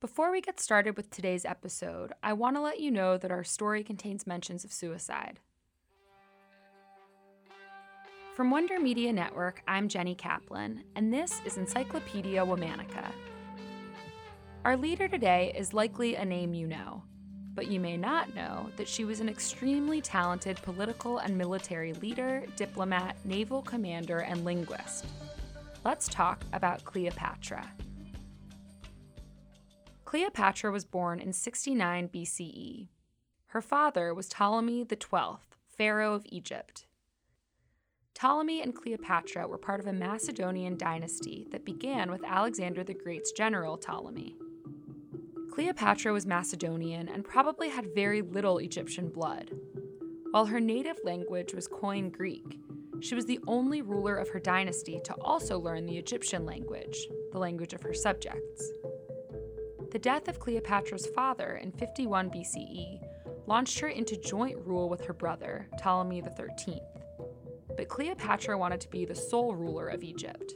Before we get started with today's episode, I want to let you know that our story contains mentions of suicide. From Wonder Media Network, I'm Jenny Kaplan, and this is Encyclopedia Womannica. Our leader today is likely a name you know, but you may not know that she was an extremely talented political and military leader, diplomat, naval commander, and linguist. Let's talk about Cleopatra. Cleopatra was born in 69 BCE. Her father was Ptolemy XII, Pharaoh of Egypt. Ptolemy and Cleopatra were part of a Macedonian dynasty that began with Alexander the Great's general Ptolemy. Cleopatra was Macedonian and probably had very little Egyptian blood. While her native language was Koine Greek, she was the only ruler of her dynasty to also learn the Egyptian language, the language of her subjects. The death of Cleopatra's father in 51 BCE launched her into joint rule with her brother, Ptolemy XIII. But Cleopatra wanted to be the sole ruler of Egypt.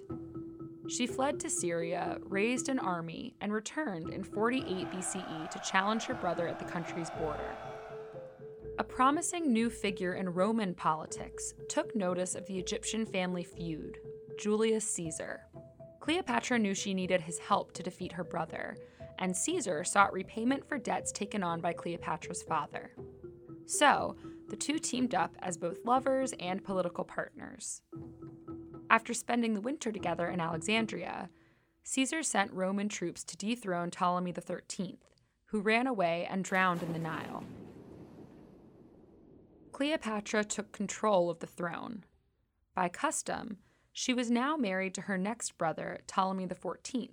She fled to Syria, raised an army, and returned in 48 BCE to challenge her brother at the country's border. A promising new figure in Roman politics took notice of the Egyptian family feud, Julius Caesar. Cleopatra knew she needed his help to defeat her brother, and Caesar sought repayment for debts taken on by Cleopatra's father. So, the two teamed up as both lovers and political partners. After spending the winter together in Alexandria, Caesar sent Roman troops to dethrone Ptolemy XIII, who ran away and drowned in the Nile. Cleopatra took control of the throne. By custom, she was now married to her next brother, Ptolemy XIV,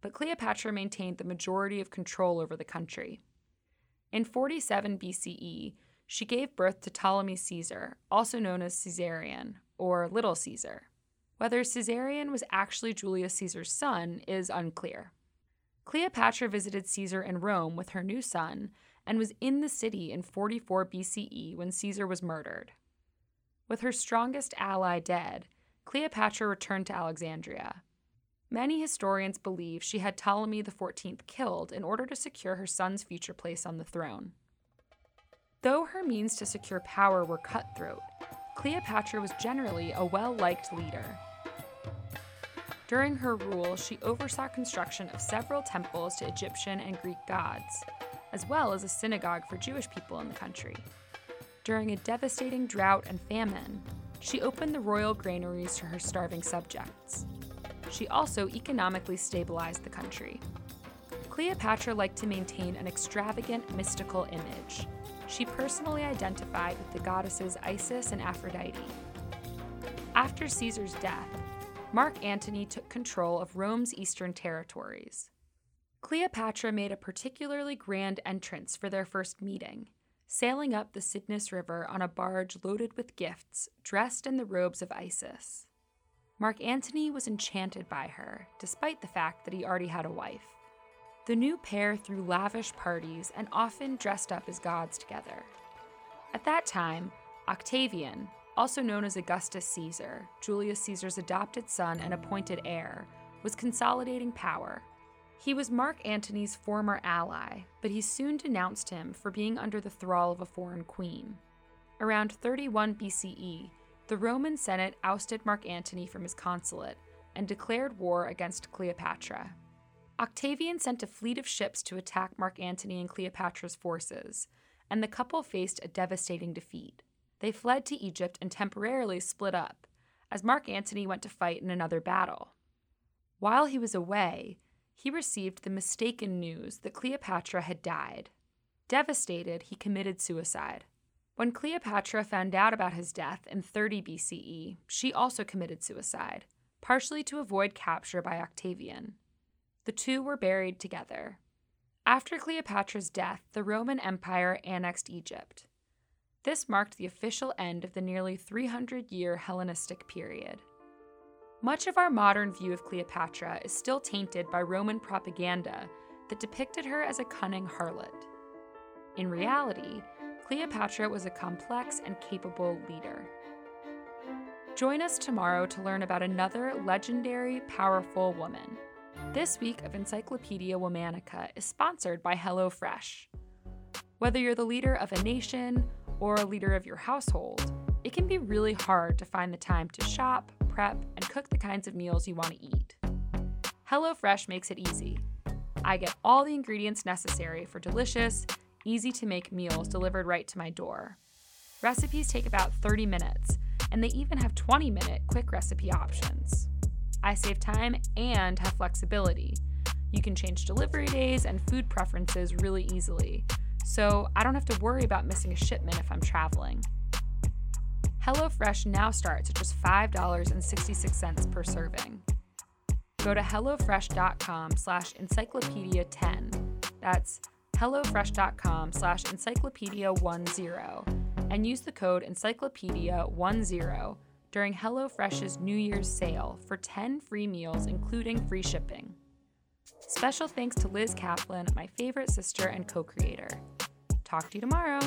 but Cleopatra maintained the majority of control over the country. In 47 BCE, she gave birth to Ptolemy Caesar, also known as Caesarion, or Little Caesar. Whether Caesarion was actually Julius Caesar's son is unclear. Cleopatra visited Caesar in Rome with her new son and was in the city in 44 BCE when Caesar was murdered. With her strongest ally dead, Cleopatra returned to Alexandria. Many historians believe she had Ptolemy XIV killed in order to secure her son's future place on the throne. Though her means to secure power were cutthroat, Cleopatra was generally a well liked leader. During her rule, she oversaw construction of several temples to Egyptian and Greek gods, as well as a synagogue for Jewish people in the country. During a devastating drought and famine, she opened the royal granaries to her starving subjects she also economically stabilized the country. Cleopatra liked to maintain an extravagant mystical image. She personally identified with the goddesses Isis and Aphrodite. After Caesar's death, Mark Antony took control of Rome's eastern territories. Cleopatra made a particularly grand entrance for their first meeting, sailing up the Cydnus River on a barge loaded with gifts, dressed in the robes of Isis. Mark Antony was enchanted by her, despite the fact that he already had a wife. The new pair threw lavish parties and often dressed up as gods together. At that time, Octavian, also known as Augustus Caesar, Julius Caesar's adopted son and appointed heir, was consolidating power. He was Mark Antony's former ally, but he soon denounced him for being under the thrall of a foreign queen. Around 31 BCE, the Roman Senate ousted Mark Antony from his consulate and declared war against Cleopatra. Octavian sent a fleet of ships to attack Mark Antony and Cleopatra's forces, and the couple faced a devastating defeat. They fled to Egypt and temporarily split up, as Mark Antony went to fight in another battle. While he was away, he received the mistaken news that Cleopatra had died. Devastated, he committed suicide. When Cleopatra found out about his death in 30 BCE, she also committed suicide, partially to avoid capture by Octavian. The two were buried together. After Cleopatra's death, the Roman Empire annexed Egypt. This marked the official end of the nearly 300 year Hellenistic period. Much of our modern view of Cleopatra is still tainted by Roman propaganda that depicted her as a cunning harlot. In reality, Cleopatra was a complex and capable leader. Join us tomorrow to learn about another legendary, powerful woman. This week of Encyclopedia Womannica is sponsored by HelloFresh. Whether you're the leader of a nation or a leader of your household, it can be really hard to find the time to shop, prep, and cook the kinds of meals you want to eat. HelloFresh makes it easy. I get all the ingredients necessary for delicious, easy to make meals delivered right to my door. Recipes take about 30 minutes, and they even have 20 minute quick recipe options. I save time and have flexibility. You can change delivery days and food preferences really easily, so I don't have to worry about missing a shipment if I'm traveling. HelloFresh now starts at just $5.66 per serving. Go to HelloFresh.com slash encyclopedia10. That's HelloFresh.com slash encyclopedia10 and use the code encyclopedia10 during HelloFresh's New Year's sale for 10 free meals, including free shipping. Special thanks to Liz Kaplan, my favorite sister and co creator. Talk to you tomorrow.